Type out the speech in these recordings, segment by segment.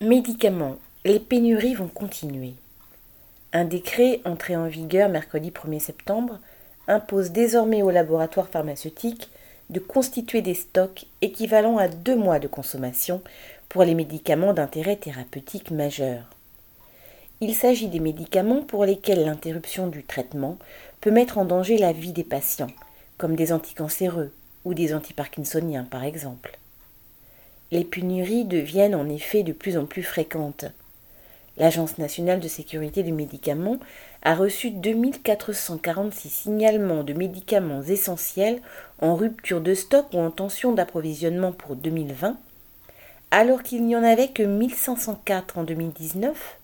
Médicaments. Les pénuries vont continuer. Un décret entré en vigueur mercredi 1er septembre impose désormais aux laboratoires pharmaceutiques de constituer des stocks équivalents à deux mois de consommation pour les médicaments d'intérêt thérapeutique majeur. Il s'agit des médicaments pour lesquels l'interruption du traitement peut mettre en danger la vie des patients, comme des anticancéreux ou des antiparkinsoniens par exemple. Les pénuries deviennent en effet de plus en plus fréquentes. L'Agence nationale de sécurité des médicaments a reçu 2446 signalements de médicaments essentiels en rupture de stock ou en tension d'approvisionnement pour 2020, alors qu'il n'y en avait que 1504 en 2019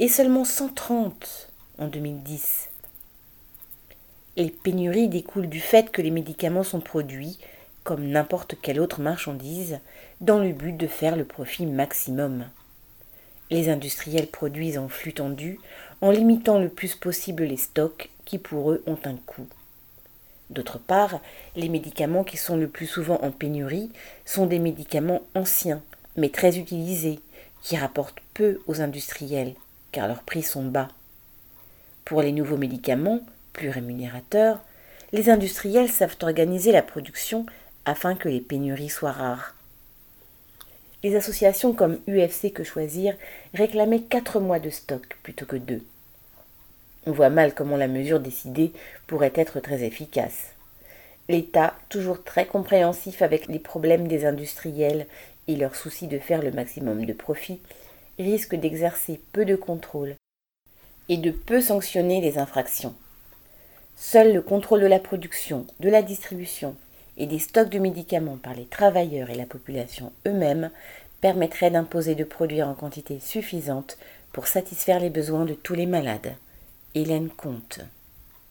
et seulement 130 en 2010. Les pénuries découlent du fait que les médicaments sont produits, comme n'importe quelle autre marchandise, dans le but de faire le profit maximum. Les industriels produisent en flux tendu en limitant le plus possible les stocks qui pour eux ont un coût. D'autre part, les médicaments qui sont le plus souvent en pénurie sont des médicaments anciens, mais très utilisés, qui rapportent peu aux industriels, car leurs prix sont bas. Pour les nouveaux médicaments, plus rémunérateurs, les industriels savent organiser la production afin que les pénuries soient rares. Les associations comme UFC Que Choisir réclamaient quatre mois de stock plutôt que deux. On voit mal comment la mesure décidée pourrait être très efficace. L'État, toujours très compréhensif avec les problèmes des industriels et leur souci de faire le maximum de profit, risque d'exercer peu de contrôle et de peu sanctionner les infractions. Seul le contrôle de la production, de la distribution et des stocks de médicaments par les travailleurs et la population eux-mêmes permettrait d'imposer de produire en quantité suffisante pour satisfaire les besoins de tous les malades. Hélène Comte.